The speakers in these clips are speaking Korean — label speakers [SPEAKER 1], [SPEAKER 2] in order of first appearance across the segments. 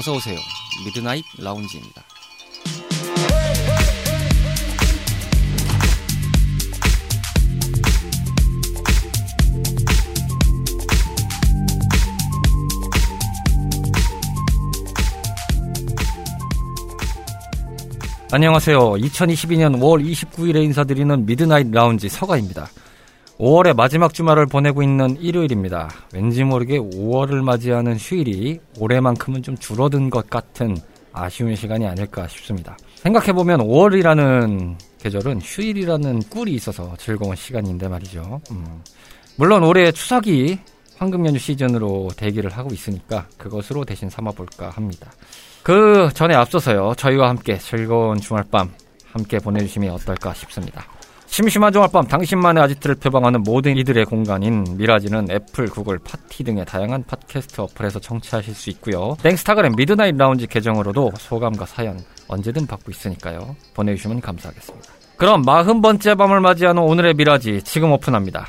[SPEAKER 1] 어서 오세요. 미드나잇 라운지입니다. 안녕하세요. 2022년 5월 29일에 인사드리는 미드나잇 라운지 서가입니다. 5월의 마지막 주말을 보내고 있는 일요일입니다. 왠지 모르게 5월을 맞이하는 휴일이 올해만큼은 좀 줄어든 것 같은 아쉬운 시간이 아닐까 싶습니다. 생각해보면 5월이라는 계절은 휴일이라는 꿀이 있어서 즐거운 시간인데 말이죠. 음. 물론 올해 추석이 황금 연휴 시즌으로 대기를 하고 있으니까 그것으로 대신 삼아볼까 합니다. 그 전에 앞서서요, 저희와 함께 즐거운 주말밤 함께 보내주시면 어떨까 싶습니다. 심심한 주말밤 당신만의 아지트를 표방하는 모든 이들의 공간인 미라지는 애플, 구글, 팟티 등의 다양한 팟캐스트 어플에서 청취하실 수 있고요. 땡스타그램 미드나잇 라운지 계정으로도 소감과 사연 언제든 받고 있으니까요. 보내주시면 감사하겠습니다. 그럼 40번째 밤을 맞이하는 오늘의 미라지 지금 오픈합니다.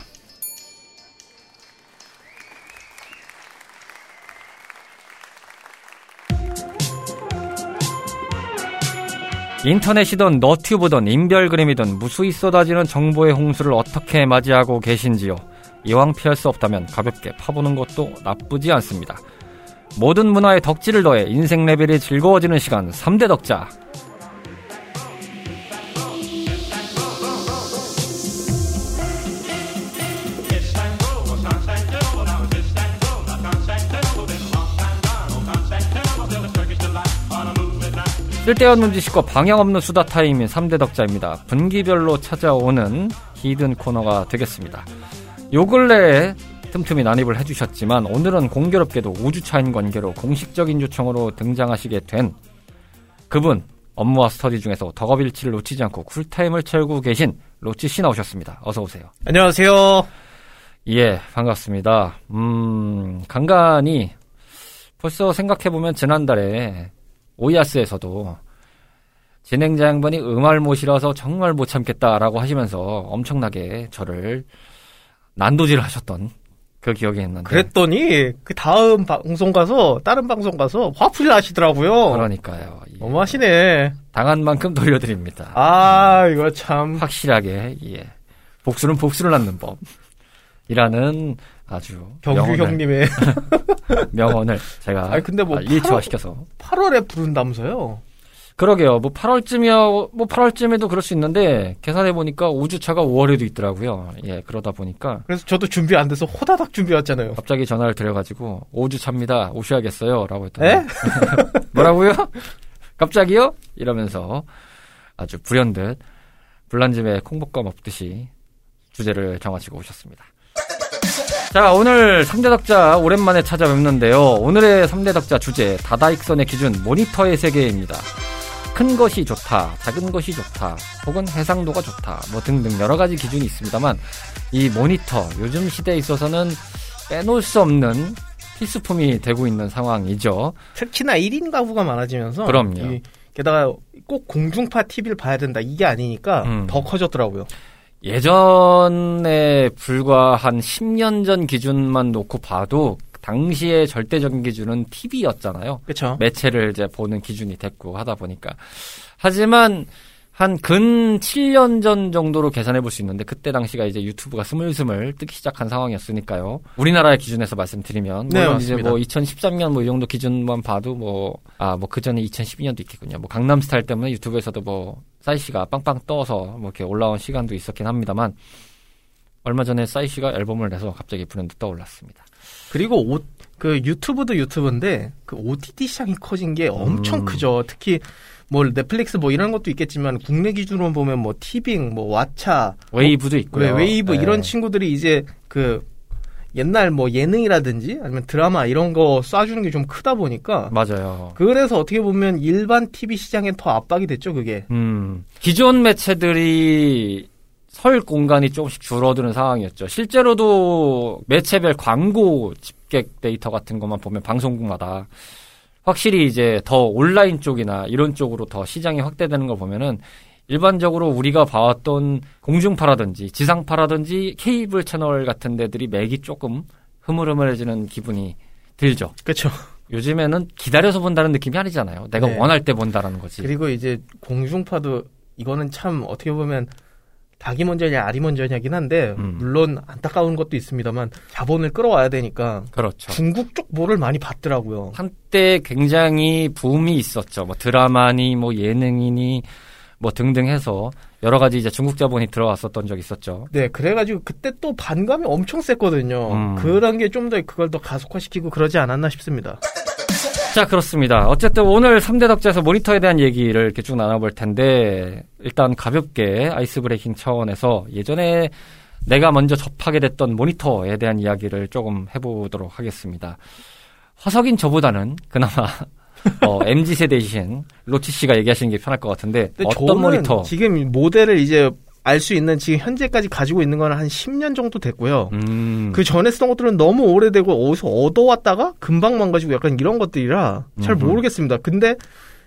[SPEAKER 1] 인터넷이든 너튜브든 인별그램이든 무수히 쏟아지는 정보의 홍수를 어떻게 맞이하고 계신지요? 이왕 피할 수 없다면 가볍게 파보는 것도 나쁘지 않습니다. 모든 문화에 덕질을 더해 인생 레벨이 즐거워지는 시간 3대 덕자. 쓸데없는 지식과 방향 없는 수다 타임인 3대 덕자입니다. 분기별로 찾아오는 hidden 코너가 되겠습니다. 요 근래에 틈틈이 난입을 해주셨지만 오늘은 공교롭게도 우주차인 관계로 공식적인 요청으로 등장하시게 된 그분 업무와 스터디 중에서 덕업일치를 놓치지 않고 쿨타임을 채우고 계신 로치 씨 나오셨습니다. 어서 오세요.
[SPEAKER 2] 안녕하세요.
[SPEAKER 1] 예, 반갑습니다. 음, 간간히 벌써 생각해보면 지난달에 오이아스에서도 진행자 양반이 음알 못이라서 정말 못 참겠다라고 하시면서 엄청나게 저를 난도질을 하셨던 그 기억이 있는데.
[SPEAKER 2] 그랬더니 그 다음 방송 가서 다른 방송 가서 화풀이를 하시더라고요.
[SPEAKER 1] 그러니까요.
[SPEAKER 2] 예. 너무하시네.
[SPEAKER 1] 당한 만큼 돌려드립니다.
[SPEAKER 2] 아 이거 참
[SPEAKER 1] 확실하게 예 복수는 복수를 낳는 법이라는 아주
[SPEAKER 2] 경규 형님의
[SPEAKER 1] 명언을 제가
[SPEAKER 2] 아니, 근데 뭐
[SPEAKER 1] 아, 일치화시켜서
[SPEAKER 2] 8월에 부른다면서요?
[SPEAKER 1] 그러게요. 뭐 8월쯤이야, 뭐 8월쯤에도 그럴 수 있는데 계산해 보니까 5주차가 5월에도 있더라고요. 예, 그러다 보니까
[SPEAKER 2] 그래서 저도 준비 안 돼서 호다닥 준비했잖아요.
[SPEAKER 1] 갑자기 전화를 드려가지고 5주차입니다. 오셔야겠어요.라고 했더니
[SPEAKER 2] 에?
[SPEAKER 1] 뭐라고요? 갑자기요? 이러면서 아주 불현듯 불난집에 콩볶아 먹듯이 주제를 정하시고 오셨습니다. 자, 오늘 3대 덕자 오랜만에 찾아뵙는데요. 오늘의 3대 덕자 주제, 다다익선의 기준, 모니터의 세계입니다. 큰 것이 좋다, 작은 것이 좋다, 혹은 해상도가 좋다, 뭐 등등 여러 가지 기준이 있습니다만, 이 모니터, 요즘 시대에 있어서는 빼놓을 수 없는 필수품이 되고 있는 상황이죠.
[SPEAKER 2] 특히나 1인 가구가 많아지면서
[SPEAKER 1] 그럼요.
[SPEAKER 2] 이, 게다가 꼭 공중파 TV를 봐야 된다 이게 아니니까
[SPEAKER 1] 음.
[SPEAKER 2] 더 커졌더라고요.
[SPEAKER 1] 예전에 불과 한 10년 전 기준만 놓고 봐도 당시의 절대적인 기준은 TV였잖아요.
[SPEAKER 2] 그렇죠?
[SPEAKER 1] 매체를 이제 보는 기준이 됐고 하다 보니까. 하지만 한 근 7년 전 정도로 계산해 볼 수 있는데 그때 당시가 이제 유튜브가 스물스물 뜨기 시작한 상황이었으니까요. 우리나라의 기준에서 말씀드리면
[SPEAKER 2] 네,
[SPEAKER 1] 물론 이제
[SPEAKER 2] 맞습니다.
[SPEAKER 1] 뭐 2013년 뭐 이 정도 기준만 봐도 뭐 아 뭐 그 전에 2012년도 있겠군요. 뭐 강남 스타일 때문에 유튜브에서도 뭐 싸이씨가 빵빵 떠서 뭐 이렇게 올라온 시간도 있었긴 합니다만 얼마 전에 싸이씨가 앨범을 내서 갑자기 불현듯 떠올랐습니다.
[SPEAKER 2] 그리고 오, 그 유튜브도 유튜브인데 그 OTT 시장이 커진 게 엄청
[SPEAKER 1] 음.
[SPEAKER 2] 크죠. 특히 뭐 넷플릭스 뭐 이런 것도 있겠지만 국내 기준으로 보면 뭐 티빙, 뭐 왓챠,
[SPEAKER 1] 웨이브도 있고요.
[SPEAKER 2] 왜 웨이브
[SPEAKER 1] 네.
[SPEAKER 2] 이런 친구들이 이제 그 옛날 뭐 예능이라든지 아니면 드라마 이런 거 쏴주는 게 좀 크다 보니까
[SPEAKER 1] 맞아요.
[SPEAKER 2] 그래서 어떻게 보면 일반 TV 시장에 더 압박이 됐죠 그게.
[SPEAKER 1] 음, 기존 매체들이 설 공간이 조금씩 줄어드는 상황이었죠. 실제로도 매체별 광고 집객 데이터 같은 것만 보면 방송국마다 확실히 이제 더 온라인 쪽이나 이런 쪽으로 더 시장이 확대되는 걸 보면은 일반적으로 우리가 봐왔던 공중파라든지 지상파라든지 케이블 채널 같은 데들이 맥이 조금 흐물흐물해지는 기분이 들죠.
[SPEAKER 2] 그렇죠.
[SPEAKER 1] 요즘에는 기다려서 본다는 느낌이 아니잖아요. 내가
[SPEAKER 2] 네.
[SPEAKER 1] 원할 때 본다라는 거지.
[SPEAKER 2] 그리고 이제 공중파도 이거는 참 어떻게 보면 닭이 먼저냐 알이 먼저냐긴 한데
[SPEAKER 1] 음.
[SPEAKER 2] 물론 안타까운 것도 있습니다만 자본을 끌어와야 되니까
[SPEAKER 1] 그렇죠.
[SPEAKER 2] 중국 쪽 뭐를 많이 받더라고요.
[SPEAKER 1] 한때 굉장히 붐이 있었죠. 뭐 드라마니 뭐 예능이니 뭐 등등 해서 여러 가지 이제 중국 자본이 들어왔었던 적이 있었죠.
[SPEAKER 2] 네, 그래가지고 그때 또 반감이 엄청 셌거든요.
[SPEAKER 1] 음.
[SPEAKER 2] 그런 게 좀 더 그걸 더 가속화시키고 그러지 않았나 싶습니다.
[SPEAKER 1] 자, 그렇습니다. 어쨌든 오늘 3대 덕자에서 모니터에 대한 얘기를 이렇게 쭉 나눠볼 텐데, 일단 가볍게 아이스 브레이킹 차원에서 예전에 내가 먼저 접하게 됐던 모니터에 대한 이야기를 조금 해보도록 하겠습니다. 화석인 저보다는 그나마 어, MZ세대이신 로치 씨가 얘기하시는 게 편할 것 같은데, 어떤 모니터?
[SPEAKER 2] 지금 모델을 이제 알 수 있는 지금 현재까지 가지고 있는 거는 한 10년 정도 됐고요.
[SPEAKER 1] 음,
[SPEAKER 2] 그 전에 쓰던 것들은 너무 오래되고 어디서 얻어왔다가 금방 망가지고 약간 이런 것들이라 잘
[SPEAKER 1] 음흠.
[SPEAKER 2] 모르겠습니다. 근데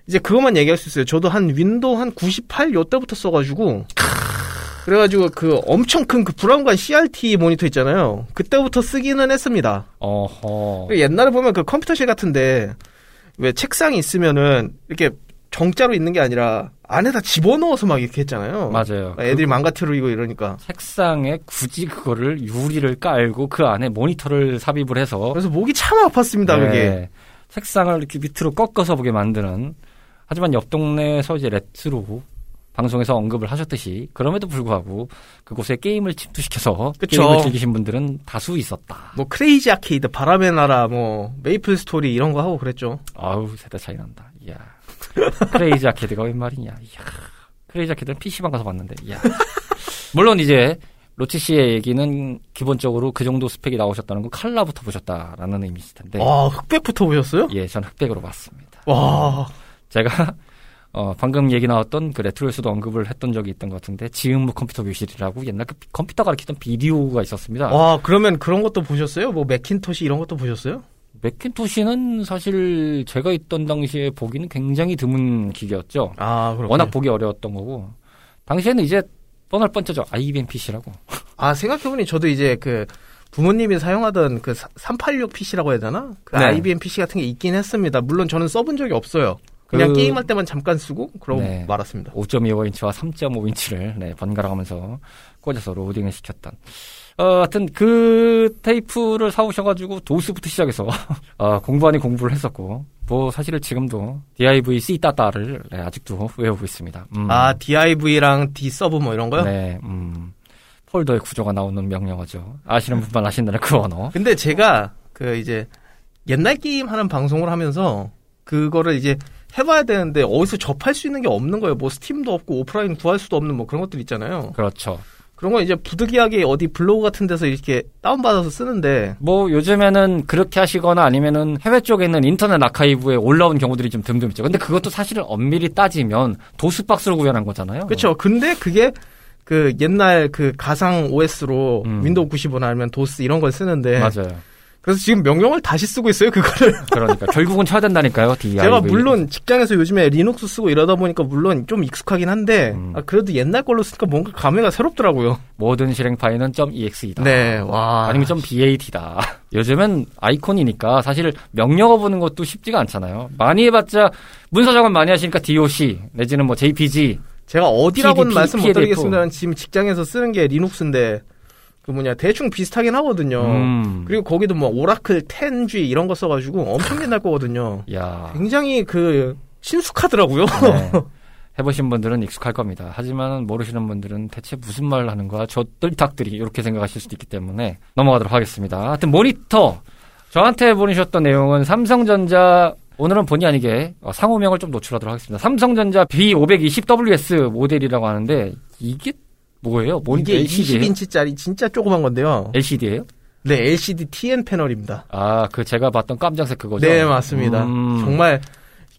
[SPEAKER 2] 이제 그것만 얘기할 수 있어요. 저도 한 윈도우 한 98 요때부터 써가지고 그래가지고 그 엄청 큰 그 브라운관 CRT 모니터 있잖아요. 그때부터 쓰기는 했습니다.
[SPEAKER 1] 어허.
[SPEAKER 2] 옛날에 보면 그 컴퓨터실 같은데 왜 책상이 있으면은 이렇게 정자로 있는 게 아니라 안에다 집어넣어서 막 이렇게 했잖아요.
[SPEAKER 1] 맞아요.
[SPEAKER 2] 애들이 망가뜨리고 이러니까.
[SPEAKER 1] 책상에 굳이 그거를 유리를 깔고 그 안에 모니터를 삽입을 해서
[SPEAKER 2] 그래서 목이 참 아팠습니다, 그게.
[SPEAKER 1] 네. 책상을 이렇게 밑으로 꺾어서 보게 만드는 하지만 옆 동네에서 이제 레트로 방송에서 언급을 하셨듯이 그럼에도 불구하고 그곳에 게임을 침투시켜서
[SPEAKER 2] 그쵸.
[SPEAKER 1] 게임을 즐기신 분들은 다수 있었다.
[SPEAKER 2] 뭐 크레이지 아케이드, 바람의 나라, 뭐 메이플 스토리 이런 거 하고 그랬죠.
[SPEAKER 1] 아우 세대 차이 난다. 이야. 크레이지 아케이드가 웬 말이냐. 이야. 크레이지 아케이드는 PC방 가서 봤는데. 이야. 물론 이제 로치 씨의 얘기는 기본적으로 그 정도 스펙이 나오셨다는 건 칼라부터 보셨다라는 의미일 텐데.
[SPEAKER 2] 와, 흑백부터 보셨어요?
[SPEAKER 1] 예, 전 흑백으로 봤습니다.
[SPEAKER 2] 와,
[SPEAKER 1] 제가 어, 방금 얘기 나왔던 그 레트로에서도 언급을 했던 적이 있던 것 같은데 지음무 컴퓨터 교실이라고 옛날 그 컴퓨터 가르치던 비디오가 있었습니다.
[SPEAKER 2] 와, 그러면 그런 것도 보셨어요? 뭐 맥킨토시 이런 것도 보셨어요?
[SPEAKER 1] 맥킨토시는 사실 제가 있던 당시에 보기는 굉장히 드문 기계였죠.
[SPEAKER 2] 아, 그렇군요.
[SPEAKER 1] 워낙 보기 어려웠던 거고 당시에는 이제 뻔할 뻔짜죠. IBM PC라고.
[SPEAKER 2] 아, 생각해보니 저도 이제 그 부모님이 사용하던 그 386 PC라고 해야 되나? 그
[SPEAKER 1] 네.
[SPEAKER 2] IBM PC 같은 게 있긴 했습니다. 물론 저는 써본 적이 없어요. 그냥
[SPEAKER 1] 그-
[SPEAKER 2] 게임할 때만 잠깐 쓰고 그러고
[SPEAKER 1] 네.
[SPEAKER 2] 말았습니다.
[SPEAKER 1] 5.25인치와 3.5인치를 네, 번갈아 가면서 꽂아서 로딩을 시켰던. 어, 하여튼 그 테이프를 사오셔가지고 도스부터 시작해서 어, 공부 아닌 공부를 했었고 뭐 사실은 지금도 dir c 따따를 네, 아직도 외우고 있습니다. 음,
[SPEAKER 2] 아, DIR이랑 D sub 뭐 이런 거요?
[SPEAKER 1] 네, 음, 폴더의 구조가 나오는 명령어죠. 아시는 분만 아신다는 그 언어.
[SPEAKER 2] 근데 제가 그 이제 옛날 게임 하는 방송을 하면서 그거를 이제 해봐야 되는데 어디서 접할 수 있는 게 없는 거예요. 뭐 스팀도 없고 오프라인 구할 수도 없는 뭐 그런 것들 있잖아요.
[SPEAKER 1] 그렇죠.
[SPEAKER 2] 그런 거 이제 부득이하게 어디 블로그 같은 데서 이렇게 다운받아서 쓰는데
[SPEAKER 1] 뭐 요즘에는 그렇게 하시거나 아니면은 해외 쪽에 있는 인터넷 아카이브에 올라온 경우들이 좀 듬듬 있죠. 근데 그것도 사실은 엄밀히 따지면 도스박스로 구현한 거잖아요.
[SPEAKER 2] 그렇죠. 근데 그게 그 옛날 그 가상 OS로
[SPEAKER 1] 음.
[SPEAKER 2] 윈도우 95나 아니면 도스 이런 걸 쓰는데
[SPEAKER 1] 맞아요.
[SPEAKER 2] 그래서 지금 명령을 다시 쓰고 있어요. 그거를
[SPEAKER 1] 그러니까 결국은 쳐야 된다니까요. DIR.
[SPEAKER 2] 제가 물론 직장에서 요즘에 리눅스 쓰고 이러다 보니까 물론 좀 익숙하긴 한데
[SPEAKER 1] 음.
[SPEAKER 2] 아, 그래도 옛날 걸로 쓰니까 뭔가 감회가 새롭더라고요.
[SPEAKER 1] 모든 실행 파일은 .exe다.
[SPEAKER 2] 네, 와.
[SPEAKER 1] 아니면 .bat다. 요즘은 아이콘이니까 사실 명령어 보는 것도 쉽지가 않잖아요. 많이 해봤자 문서 작업 많이 하시니까 DOC 내지는 뭐 JPG.
[SPEAKER 2] 제가 어디라고는
[SPEAKER 1] PDP,
[SPEAKER 2] 말씀 못. 드리겠습니다만 지금 직장에서 쓰는 게 리눅스인데 그 뭐냐 대충 비슷하긴 하거든요.
[SPEAKER 1] 음.
[SPEAKER 2] 그리고 거기도 뭐 오라클 10G 이런 거 써가지고 엄청 옛날 거거든요.
[SPEAKER 1] 야.
[SPEAKER 2] 굉장히 그 신숙하더라고요.
[SPEAKER 1] 네. 해보신 분들은 익숙할 겁니다. 하지만 모르시는 분들은 대체 무슨 말을 하는 거야? 저 뜰탁들이 이렇게 생각하실 수도 있기 때문에 넘어가도록 하겠습니다. 하여튼 모니터 저한테 보내셨던 내용은 삼성전자 오늘은 본의 아니게 어, 상호명을 좀 노출하도록 하겠습니다. 삼성전자 B520WS 모델이라고 하는데 이게 뭐예요? 모니터
[SPEAKER 2] 이게
[SPEAKER 1] LCD예요?
[SPEAKER 2] 20인치짜리 진짜 조그만 건데요.
[SPEAKER 1] LCD예요?
[SPEAKER 2] 네, LCD TN 패널입니다.
[SPEAKER 1] 아, 그 제가 봤던 깜장색 그거죠?
[SPEAKER 2] 네, 맞습니다.
[SPEAKER 1] 음.
[SPEAKER 2] 정말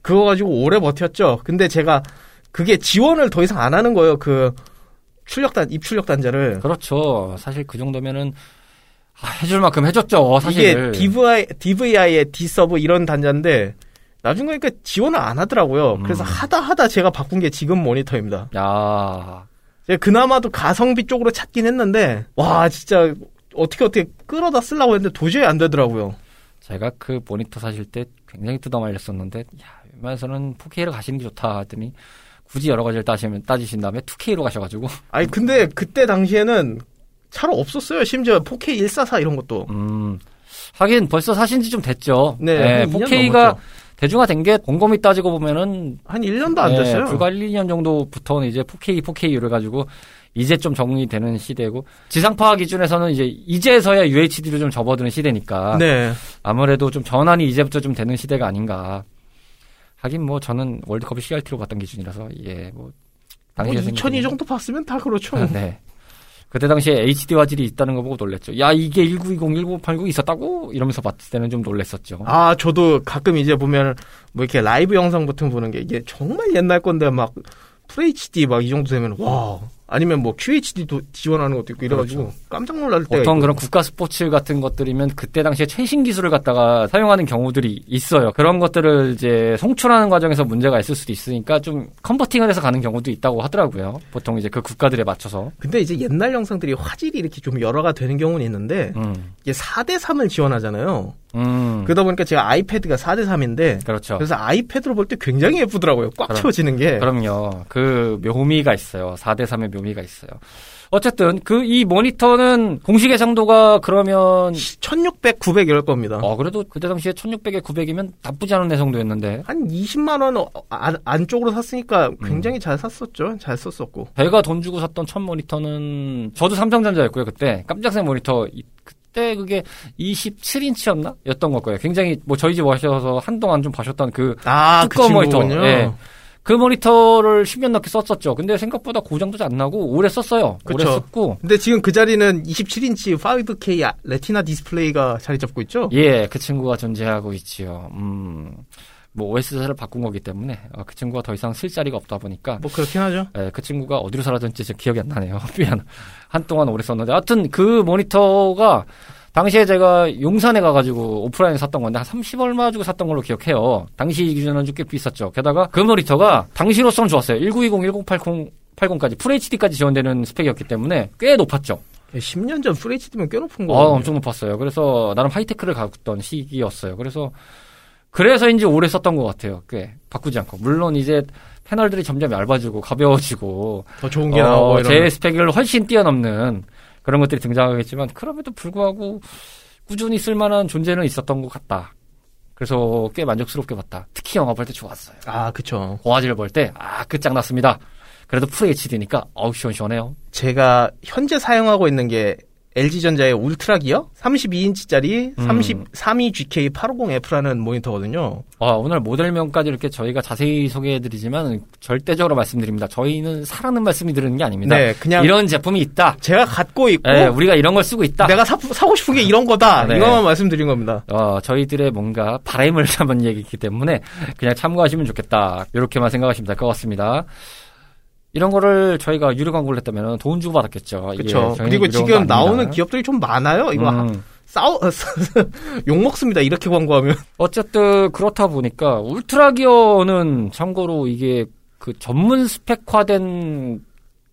[SPEAKER 2] 그거 가지고 오래 버텼죠. 근데 제가 그게 지원을 더 이상 안 하는 거예요. 그 출력단 입출력 단자를.
[SPEAKER 1] 그렇죠. 사실 그 정도면은 아, 해줄 만큼 해줬죠. 사실
[SPEAKER 2] 이게 DVI, DVI의 D서브 이런 단자인데 나중 보니까 지원을 안 하더라고요.
[SPEAKER 1] 음.
[SPEAKER 2] 그래서 하다 하다 제가 바꾼 게 지금 모니터입니다.
[SPEAKER 1] 야,
[SPEAKER 2] 그나마도 가성비 쪽으로 찾긴 했는데 와 진짜 어떻게 어떻게 끌어다 쓰려고 했는데 도저히 안 되더라고요.
[SPEAKER 1] 제가 그 모니터 사실 때 굉장히 뜯어말렸었는데, 야, 웬만해서는 4K로 가시는 게 좋다 하더니, 굳이 여러 가지를 따시면, 따지신 다음에 2K로 가셔가지고,
[SPEAKER 2] 아니 근데 그때 당시에는 차로 없었어요. 심지어 4K 144 이런 것도.
[SPEAKER 1] 음, 하긴 벌써 사신 지 좀 됐죠.
[SPEAKER 2] 네, 한 2년
[SPEAKER 1] 4K가
[SPEAKER 2] 넘었죠.
[SPEAKER 1] 대중화된 게 곰곰이 따지고 보면은,
[SPEAKER 2] 한 1년도 안
[SPEAKER 1] 예,
[SPEAKER 2] 됐어요.
[SPEAKER 1] 불과 1, 2년 정도부터는 이제 4K, 4K 이래 가지고 이제 좀 정리되는 시대고 지상파 기준에서는 이제 이제서야 UHD로 좀 접어드는 시대니까
[SPEAKER 2] 네.
[SPEAKER 1] 아무래도 좀 전환이 이제부터 좀 되는 시대가 아닌가. 하긴 뭐 저는 월드컵을 CRT로 봤던 기준이라서 예,
[SPEAKER 2] 뭐뭐
[SPEAKER 1] 당시에
[SPEAKER 2] 2002 정도 봤으면 다 그렇죠.
[SPEAKER 1] 네. 그때 당시에 HD 화질이 있다는 거 보고 놀랬죠. 야, 이게 1920, 1980 있었다고? 이러면서 봤을 때는 좀 놀랬었죠.
[SPEAKER 2] 아, 저도 가끔 이제 보면 뭐 이렇게 라이브 영상 같은 거 보는 게 이게 정말 옛날 건데 막 FHD 막 이 정도 되면 와 아니면 뭐 QHD도 지원하는 것도 있고 이래가지고 깜짝 놀랄 때가
[SPEAKER 1] 보통. 그런 국가 스포츠 같은 것들이면 그때 당시에 최신 기술을 갖다가 사용하는 경우들이 있어요. 그런 것들을 이제 송출하는 과정에서 문제가 있을 수도 있으니까 좀 컨버팅을 해서 가는 경우도 있다고 하더라고요. 보통 이제 그 국가들에 맞춰서.
[SPEAKER 2] 근데 이제 옛날 영상들이 화질이 이렇게 좀 열화가 되는 경우는 있는데
[SPEAKER 1] 음.
[SPEAKER 2] 이게 4대 3을 지원하잖아요.
[SPEAKER 1] 음.
[SPEAKER 2] 그러다 보니까 제가 아이패드가 4대 3인데
[SPEAKER 1] 그렇죠.
[SPEAKER 2] 그래서 아이패드로 볼 때 굉장히 예쁘더라고요. 꽉
[SPEAKER 1] 그럼.
[SPEAKER 2] 채워지는 게.
[SPEAKER 1] 그럼요. 그 묘미가 있어요. 4대 3의 묘미가 있어요. 어쨌든 그 이 모니터는 공식 예상도가 그러면
[SPEAKER 2] 1600, 900 이럴 겁니다.
[SPEAKER 1] 어 그래도 그때 당시에 1600에 900이면 나쁘지 않은 내성도였는데
[SPEAKER 2] 한 20만 원 어, 안, 안쪽으로 샀으니까
[SPEAKER 1] 음.
[SPEAKER 2] 굉장히 잘 샀었죠. 잘 썼었고.
[SPEAKER 1] 제가 돈 주고 샀던 첫 모니터는 저도 삼성전자였고요 그때 깜짝색 모니터 이- 그때 그게 27인치였나 였던 걸 거예요 굉장히 뭐 저희 집 오셔서 한동안 좀 봐셨던 그
[SPEAKER 2] 아,
[SPEAKER 1] 두꺼운 모니터.
[SPEAKER 2] 친구군요.
[SPEAKER 1] 예. 그 모니터를 10년 넘게 썼었죠. 근데 생각보다 고장도 안 나고 오래 썼어요. 오래
[SPEAKER 2] 그쵸.
[SPEAKER 1] 썼고
[SPEAKER 2] 근데 지금 그 자리는 27인치 5K 아- 레티나 디스플레이가 자리 잡고 있죠?
[SPEAKER 1] 예, 그 친구가 존재하고 있지요. 음. 뭐 OS를 바꾼 거기 때문에 어, 그 친구가 더 이상 쓸 자리가 없다 보니까
[SPEAKER 2] 뭐 그렇긴 하죠.
[SPEAKER 1] 예, 그 친구가 어디로 사라졌는지 제 기억이 안 나네요. 미안. 한동안 오래 썼는데. 하여튼 그 모니터가 당시에 제가 용산에 가가지고 오프라인에 샀던 건데 한 30 얼마 주고 샀던 걸로 기억해요. 당시 기준으로는 좀 꽤 비쌌죠. 게다가 그 모니터가 당시로서는 좋았어요. 1920, 1080, 80까지 FHD까지 지원되는 스펙이었기 때문에 꽤 높았죠.
[SPEAKER 2] 10년 전 FHD면 꽤 높은
[SPEAKER 1] 어,
[SPEAKER 2] 거.
[SPEAKER 1] 엄청 높았어요. 그래서 나름 하이테크를 갖던 시기였어요. 그래서 그래서인지 오래 썼던 것 같아요. 꽤 바꾸지 않고. 물론 이제 패널들이 점점 얇아지고 가벼워지고
[SPEAKER 2] 더 좋은 게
[SPEAKER 1] 어,
[SPEAKER 2] 나오고 이런.
[SPEAKER 1] 제 스펙을 훨씬 뛰어넘는 그런 것들이 등장하겠지만 그럼에도 불구하고 꾸준히 쓸만한 존재는 있었던 것 같다. 그래서 꽤 만족스럽게 봤다. 특히 영화 볼 때 좋았어요.
[SPEAKER 2] 아, 그쵸.
[SPEAKER 1] 고화질을 볼 때, 아, 끝장났습니다. 그래도 FHD니까, 어우, 시원시원해요.
[SPEAKER 2] 제가 현재 사용하고 있는 게 LG전자의 울트라 기어 32인치짜리
[SPEAKER 1] 음.
[SPEAKER 2] 32GK850F라는 모니터거든요.
[SPEAKER 1] 아, 오늘 모델명까지 이렇게 저희가 자세히 소개해드리지만, 절대적으로 말씀드립니다. 저희는 사라는 말씀이 드리는 게 아닙니다.
[SPEAKER 2] 네, 그냥
[SPEAKER 1] 이런 제품이 있다.
[SPEAKER 2] 제가 갖고 있고
[SPEAKER 1] 예, 우리가 이런 걸 쓰고 있다.
[SPEAKER 2] 내가 사, 사고 싶은 게 이런 거다.
[SPEAKER 1] 네.
[SPEAKER 2] 이거만 말씀드린 겁니다.
[SPEAKER 1] 어, 저희들의 뭔가 바램을 담은 얘기이기 때문에 그냥 참고하시면 좋겠다. 이렇게만 생각하시면 될 것 같습니다. 이런 거를 저희가 유료 광고를 했다면 돈 주고 받았겠죠. 이게
[SPEAKER 2] 그렇죠. 그리고 지금
[SPEAKER 1] 아닙니다.
[SPEAKER 2] 나오는 기업들이 좀 많아요. 이거
[SPEAKER 1] 음.
[SPEAKER 2] 쌍욕 먹습니다. 이렇게 광고하면.
[SPEAKER 1] 어쨌든 그렇다 보니까 울트라 기어는 참고로 이게 그 전문 스펙화된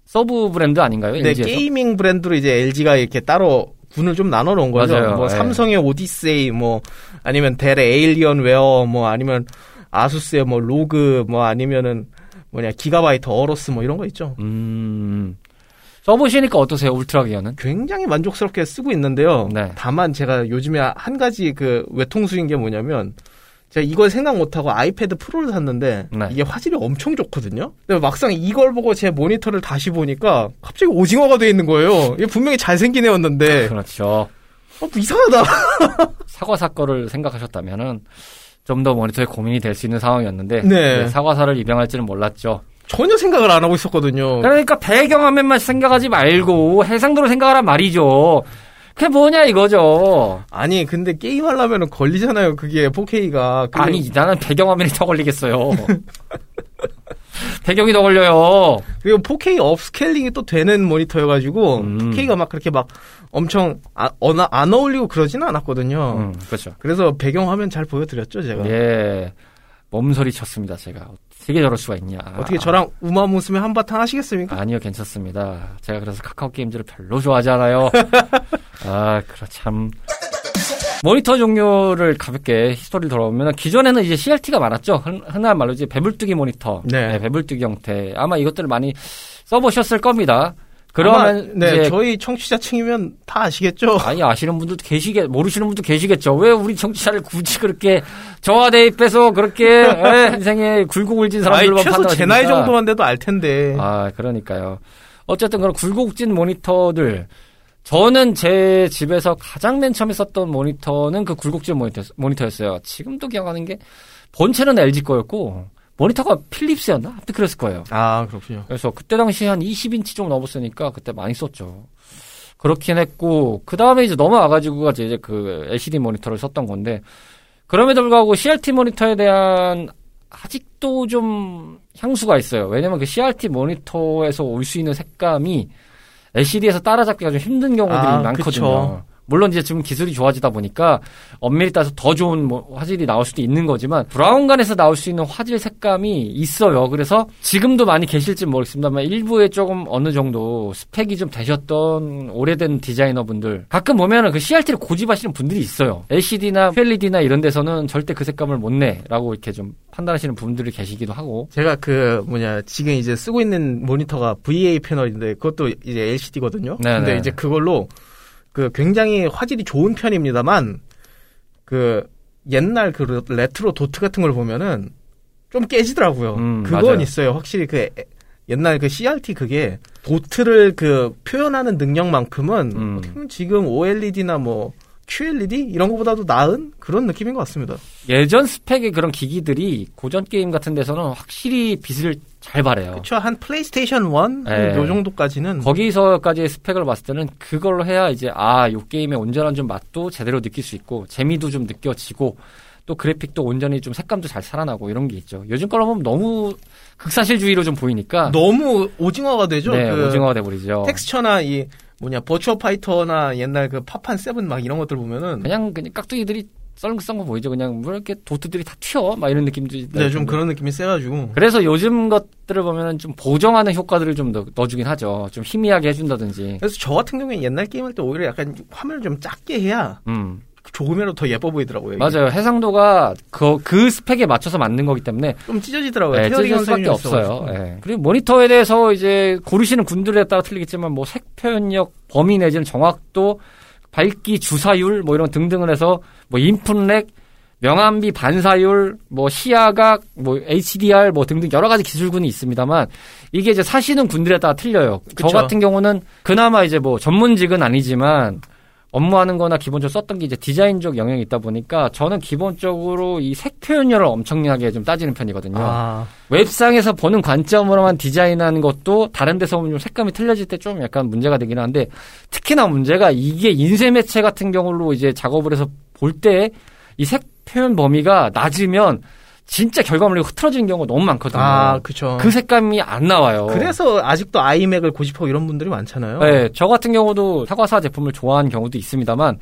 [SPEAKER 1] 서브 브랜드 아닌가요?
[SPEAKER 2] 네,
[SPEAKER 1] LG에서?
[SPEAKER 2] gaming 브랜드로 이제 LG가 이렇게 따로 군을 좀 나눠 놓은 거죠.
[SPEAKER 1] 맞아요.
[SPEAKER 2] 뭐
[SPEAKER 1] 예.
[SPEAKER 2] 삼성의 오디세이 뭐 아니면 델의 에일리언 웨어 뭐 아니면 아수스의 뭐 로그 뭐 아니면은 뭐냐 기가바이트 어로스 뭐 이런 거 있죠.
[SPEAKER 1] 음. 써보시니까 어떠세요? 울트라 기어는?
[SPEAKER 2] 굉장히 만족스럽게 쓰고 있는데요.
[SPEAKER 1] 네.
[SPEAKER 2] 다만 제가 요즘에 한 가지 그 외통수인 게 뭐냐면 제가 이걸 생각 못하고 아이패드 프로를 샀는데
[SPEAKER 1] 네.
[SPEAKER 2] 이게 화질이 엄청 좋거든요. 근데 막상 이걸 보고 제 모니터를 다시 보니까 갑자기 오징어가 돼 있는 거예요. 이게 분명히 잘생긴 애였는데
[SPEAKER 1] 그렇죠.
[SPEAKER 2] 어, 뭐 이상하다.
[SPEAKER 1] 사과사 것을 생각하셨다면은 좀 더 모니터에 고민이 될 수 있는 상황이었는데
[SPEAKER 2] 네.
[SPEAKER 1] 사과사를 입양할 줄은 몰랐죠.
[SPEAKER 2] 전혀 생각을 안 하고 있었거든요.
[SPEAKER 1] 그러니까 배경화면만 생각하지 말고 해상도를 생각하란 말이죠. 그게 뭐냐 이거죠.
[SPEAKER 2] 아니 근데 게임 하려면 걸리잖아요. 그게 4K가.
[SPEAKER 1] 아니 나는 배경화면이 더 걸리겠어요. 배경이 더 걸려요.
[SPEAKER 2] 그리고 4K upscaling이 또 되는 모니터여가지고
[SPEAKER 1] 음.
[SPEAKER 2] 4K가 막 그렇게 막 엄청 아, 어나, 안 어울리고 그러지는 않았거든요.
[SPEAKER 1] 음, 그렇죠.
[SPEAKER 2] 그래서 배경 화면 잘 보여드렸죠 제가.
[SPEAKER 1] 예. 몸소리 쳤습니다, 제가. 어떻게 저럴 수가 있냐.
[SPEAKER 2] 어떻게 저랑 우마무스메 한바탕 하시겠습니까?
[SPEAKER 1] 아니요, 괜찮습니다. 제가 그래서 카카오 게임즈를 별로 좋아하지 않아요. 아, 그렇 참. 모니터 종류를 가볍게 히스토리를 돌아보면 기존에는 이제 CRT가 많았죠. 흔- 흔한 말로 이제 배불뜨기 모니터,
[SPEAKER 2] 네.
[SPEAKER 1] 배불뜨기 형태. 아마 이것들을 많이 써보셨을 겁니다. 그러면
[SPEAKER 2] 네,
[SPEAKER 1] 이제
[SPEAKER 2] 저희 청취자층이면 다 아시겠죠?
[SPEAKER 1] 아니 아시는 분들도 계시겠 모르시는 분도 계시겠죠. 왜 우리 청취자를 굳이 그렇게 저와 대입해서 그렇게 에, 인생에 굴곡을 진
[SPEAKER 2] 아이,
[SPEAKER 1] 사람들만
[SPEAKER 2] 최소 제 나이? 정도만 돼도 알 텐데.
[SPEAKER 1] 아, 그러니까요. 어쨌든 그런 굴곡진 모니터들. 저는 제 집에서 가장 맨 처음에 썼던 모니터는 그 굴곡진 모니터, 모니터 였어요. 지금도 기억하는 게 본체는 LG 거였고 모니터가 필립스였나? 아무튼 그랬을 거예요.
[SPEAKER 2] 아, 그렇군요.
[SPEAKER 1] 그래서 그때 당시에 한 20인치 좀 넘었으니까 그때 많이 썼죠. 그렇긴 했고 그 다음에 이제 넘어와가지고 이제 그 LCD 모니터를 썼던 건데 그럼에도 불구하고 CRT 모니터에 대한 아직도 좀 향수가 있어요. 왜냐면 그 CRT 모니터에서 올 수 있는 색감이 LCD에서 따라잡기가 좀 힘든 경우들이
[SPEAKER 2] 아,
[SPEAKER 1] 많거든요.
[SPEAKER 2] 그쵸.
[SPEAKER 1] 물론 이제 지금 기술이 좋아지다 보니까 엄밀히 따서 더 좋은 뭐 화질이 나올 수도 있는 거지만 브라운관에서 나올 수 있는 화질 색감이 있어요. 그래서 지금도 많이 계실지 모르겠습니다만 일부에 조금 어느 정도 스펙이 좀 되셨던 오래된 디자이너분들 가끔 보면은 그 CRT를 고집하시는 분들이 있어요. LCD나 QLED나 이런 데서는 절대 그 색감을 못 내라고 이렇게 좀 판단하시는 분들이 계시기도 하고
[SPEAKER 2] 제가 그 뭐냐 지금 이제 쓰고 있는 모니터가 VA 패널인데 그것도 이제 LCD거든요.
[SPEAKER 1] 네네.
[SPEAKER 2] 근데 이제 그걸로 그 굉장히 화질이 좋은 편입니다만 그 옛날 그 레트로 도트 같은 걸 보면은 좀 깨지더라고요.
[SPEAKER 1] 음,
[SPEAKER 2] 그건
[SPEAKER 1] 맞아요.
[SPEAKER 2] 있어요. 확실히 그 에- 옛날 그 CRT 그게 도트를 그 표현하는 능력만큼은
[SPEAKER 1] 음.
[SPEAKER 2] 어떻게 보면 지금 OLED나 뭐 QLED 이런 것보다도 나은 그런 느낌인 것 같습니다.
[SPEAKER 1] 예전 스펙의 그런 기기들이 고전 게임 같은 데서는 확실히 빛을 잘 발해요.
[SPEAKER 2] 그렇죠. 한 플레이스테이션 1
[SPEAKER 1] 네.
[SPEAKER 2] 요 정도까지는
[SPEAKER 1] 거기서까지의 스펙을 봤을 때는 그걸로 해야 이제 아, 요 게임의 온전한 좀 맛도 제대로 느낄 수 있고 재미도 좀 느껴지고 또 그래픽도 온전히 좀 색감도 잘 살아나고 이런 게 있죠. 요즘 걸로 보면 너무 극사실주의로 좀 보이니까
[SPEAKER 2] 너무 오징어가 되죠.
[SPEAKER 1] 네,
[SPEAKER 2] 그
[SPEAKER 1] 오징어가 돼 버리죠.
[SPEAKER 2] 텍스처나 이 뭐냐 버추어 파이터나 옛날 그 파판 세븐 막 이런 것들 보면은
[SPEAKER 1] 그냥 그냥 깍두기들이 썰렁썰렁 거 보이죠. 그냥 뭐 이렇게 도트들이 다 튀어 막 이런 느낌도
[SPEAKER 2] 네, 좀 그런 느낌이 세가지고
[SPEAKER 1] 그래서 요즘 것들을 보면은 좀 보정하는 효과들을 좀 넣, 넣어주긴 하죠. 좀 희미하게 해준다든지.
[SPEAKER 2] 그래서 저 같은 경우에 옛날 게임할 때 오히려 약간 화면을 좀 작게 해야
[SPEAKER 1] 음.
[SPEAKER 2] 조금이라도 더 예뻐 보이더라고요. 이게.
[SPEAKER 1] 맞아요. 해상도가 그, 그 스펙에 맞춰서 만든 거기 때문에
[SPEAKER 2] 좀 찢어지더라고요.
[SPEAKER 1] 네, 찢어질 수밖에 없어요.
[SPEAKER 2] 있어가지고.
[SPEAKER 1] 예. 그리고 모니터에 대해서 이제 고르시는 군들에 따라 틀리겠지만 뭐 색 표현력, 범위 내지는 정확도, 밝기 주사율 뭐 이런 등등을 해서 뭐 인풋렉, 명암비 반사율, 뭐 시야각, 뭐 HDR 뭐 등등 여러 가지 기술군이 있습니다만 이게 이제 사시는 군들에 따라 틀려요. 저
[SPEAKER 2] 그쵸.
[SPEAKER 1] 같은 경우는 그나마 이제 뭐 전문직은 아니지만 업무하는 거나 기본적으로 썼던 게 이제 디자인적 영역이 있다 보니까 저는 기본적으로 이 색 표현율을 엄청나게 좀 따지는 편이거든요.
[SPEAKER 2] 아,
[SPEAKER 1] 웹상에서 보는 관점으로만 디자인하는 것도 다른 데서 보면 좀 색감이 틀려질 때 좀 약간 문제가 되긴 하는데 특히나 문제가 이게 인쇄 매체 같은 경우로 이제 작업을 해서 볼 때 이 색 표현 범위가 낮으면 진짜 결과물이 흐트러지는 경우가 너무 많거든요.
[SPEAKER 2] 아, 그쵸.
[SPEAKER 1] 그 색감이 안 나와요.
[SPEAKER 2] 그래서 아직도 아이맥을 고집하고 이런 분들이 많잖아요.
[SPEAKER 1] 네, 저 같은 경우도 사과사 제품을 좋아하는 경우도 있습니다만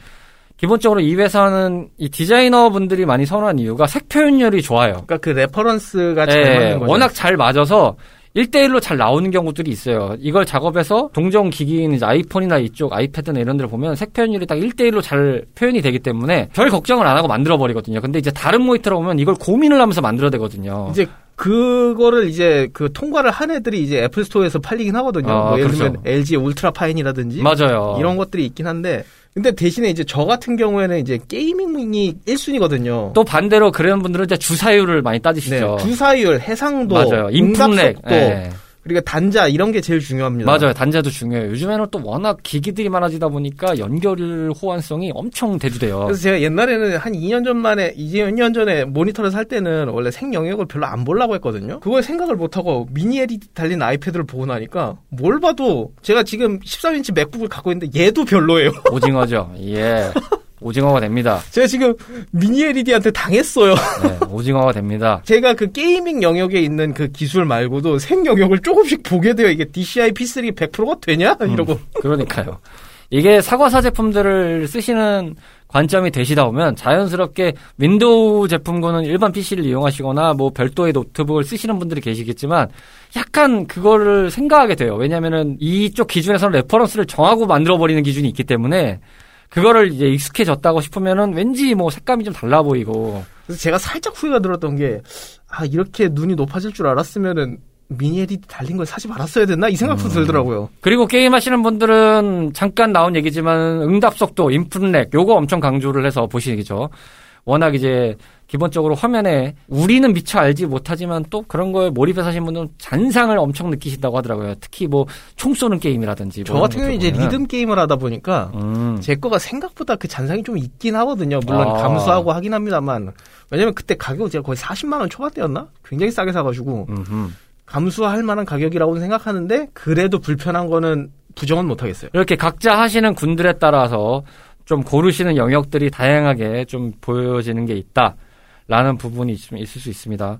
[SPEAKER 1] 기본적으로 이 회사는 이 디자이너 분들이 많이 선호한 이유가 색 표현율이 좋아요.
[SPEAKER 2] 그러니까 그 reference가 잘 거죠.
[SPEAKER 1] 워낙 잘 맞아서 1대1로 잘 나오는 경우들이 있어요. 이걸 작업해서 동종 기기인 아이폰이나 이쪽 아이패드나 이런 데를 보면 색 표현율이 딱 1대1로 잘 표현이 되기 때문에 별 걱정을 안 하고 만들어 버리거든요. 근데 이제 다른 모니터로 보면 이걸 고민을 하면서 만들어야 되거든요.
[SPEAKER 2] 이제 그거를 이제 그 통과를 한 애들이 이제 애플 스토어에서 팔리긴 하거든요.
[SPEAKER 1] 아,
[SPEAKER 2] 뭐 예를
[SPEAKER 1] 그렇죠.
[SPEAKER 2] 들면 LG 울트라 파인이라든지
[SPEAKER 1] 맞아요.
[SPEAKER 2] 이런 것들이 있긴 한데 근데 대신에 이제 저 같은 경우에는 이제 gaming이 1순위거든요.
[SPEAKER 1] 또 반대로 그런 분들은 이제 주사율을 많이 따지시죠.
[SPEAKER 2] 네, 주사율, 해상도,
[SPEAKER 1] 맞아요.
[SPEAKER 2] 응답
[SPEAKER 1] input lag.
[SPEAKER 2] 속도,
[SPEAKER 1] 예.
[SPEAKER 2] 그리고 단자 이런 게 제일 중요합니다.
[SPEAKER 1] 맞아요. 단자도 중요해요. 요즘에는 또 워낙 기기들이 많아지다 보니까 연결 호환성이 엄청 대두돼요.
[SPEAKER 2] 그래서 제가 옛날에는 한 2년 전만에 이제 2년 전에 모니터를 살 때는 원래 색 영역을 별로 안 보려고 했거든요. 그걸 생각을 못 하고 미니 LED 달린 아이패드를 보고 나니까 뭘 봐도 제가 지금 13인치 맥북을 갖고 있는데 얘도 별로예요.
[SPEAKER 1] 오징어죠. 예. 오징어가 됩니다.
[SPEAKER 2] 제가 지금 미니 LED한테 당했어요.
[SPEAKER 1] 네, 오징어가 됩니다.
[SPEAKER 2] 제가 그 gaming 영역에 있는 그 기술 말고도 색 영역을 조금씩 보게 돼요. 이게 DCI P3 100%가 되냐? 이러고.
[SPEAKER 1] 그러니까요. 이게 사과사 제품들을 쓰시는 관점이 되시다 보면 자연스럽게 윈도우 제품군은 일반 PC를 이용하시거나 뭐 별도의 노트북을 쓰시는 분들이 계시겠지만 약간 그거를 생각하게 돼요. 왜냐면은 이쪽 기준에서는 reference를 정하고 만들어버리는 기준이 있기 때문에 그거를 이제 익숙해졌다고 싶으면은 왠지 뭐 색감이 좀 달라 보이고.
[SPEAKER 2] 그래서 제가 살짝 후회가 들었던 게, 아, 이렇게 눈이 높아질 줄 알았으면은 미니 LED 달린 걸 사지 말았어야 됐나? 이 생각도
[SPEAKER 1] 음.
[SPEAKER 2] 들더라고요.
[SPEAKER 1] 그리고 게임 하시는 분들은 잠깐 나온 얘기지만 응답 속도, input lag 요거 엄청 강조를 해서 보시죠. 워낙 이제 기본적으로 화면에 우리는 미처 알지 못하지만 또 그런 거에 몰입해서 하시는 분들은 잔상을 엄청 느끼신다고 하더라고요. 특히 뭐 총 쏘는 게임이라든지.
[SPEAKER 2] 저
[SPEAKER 1] 뭐
[SPEAKER 2] 같은 경우는 이제. 리듬 게임을 하다 보니까,
[SPEAKER 1] 음.
[SPEAKER 2] 제 거가 생각보다 그 잔상이 좀 있긴 하거든요. 물론
[SPEAKER 1] 아.
[SPEAKER 2] 감수하고 하긴 합니다만. 왜냐면 그때 가격이 제가 거의 40만원 초반대였나? 굉장히 싸게 사가지고,
[SPEAKER 1] 음흠.
[SPEAKER 2] 감수할 만한 가격이라고 생각하는데, 그래도 불편한 거는 부정은 못하겠어요.
[SPEAKER 1] 이렇게 각자 하시는 군들에 따라서 좀 고르시는 영역들이 다양하게 좀 보여지는 게 있다 라는 부분이 좀 있을 수 있습니다.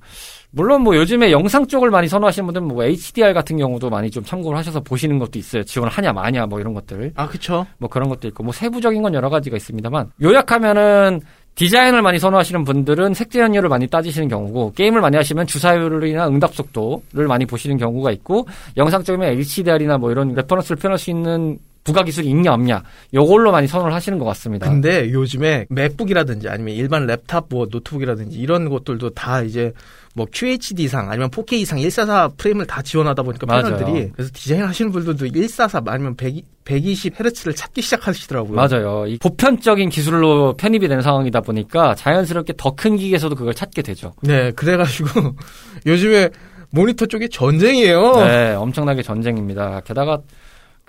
[SPEAKER 1] 물론 뭐 요즘에 영상 쪽을 많이 선호하시는 분들은 뭐 HDR 같은 경우도 많이 좀 참고를 하셔서 보시는 것도 있어요. 지원을 하냐 마냐 뭐 이런 것들.
[SPEAKER 2] 아, 그쵸.
[SPEAKER 1] 뭐 그런 것도 있고 뭐 세부적인 건 여러 가지가 있습니다만 요약하면은 디자인을 많이 선호하시는 분들은 색재현율을 많이 따지시는 경우고 게임을 많이 하시면 주사율이나 응답 속도를 많이 보시는 경우가 있고 영상 쪽이면 HDR이나 뭐 이런 reference를 표현할 수 있는 부가 기술이 있냐 없냐 요걸로 많이 선호를 하시는 것 같습니다.
[SPEAKER 2] 근데 요즘에 맥북이라든지 아니면 일반 랩탑 뭐 노트북이라든지 이런 것들도 다 이제 뭐 QHD 이상 아니면 4K 이상 144 프레임을 다 지원하다 보니까. 패널들이 그래서 디자인 하시는 분들도 144 아니면 100, 120Hz를 찾기 시작하시더라고요.
[SPEAKER 1] 맞아요. 이 보편적인 기술로 편입이 되는 상황이다 보니까 자연스럽게 더 큰 기기에서도 그걸 찾게 되죠.
[SPEAKER 2] 네, 그래가지고 요즘에 모니터 쪽에 전쟁이에요.
[SPEAKER 1] 네, 엄청나게 전쟁입니다. 게다가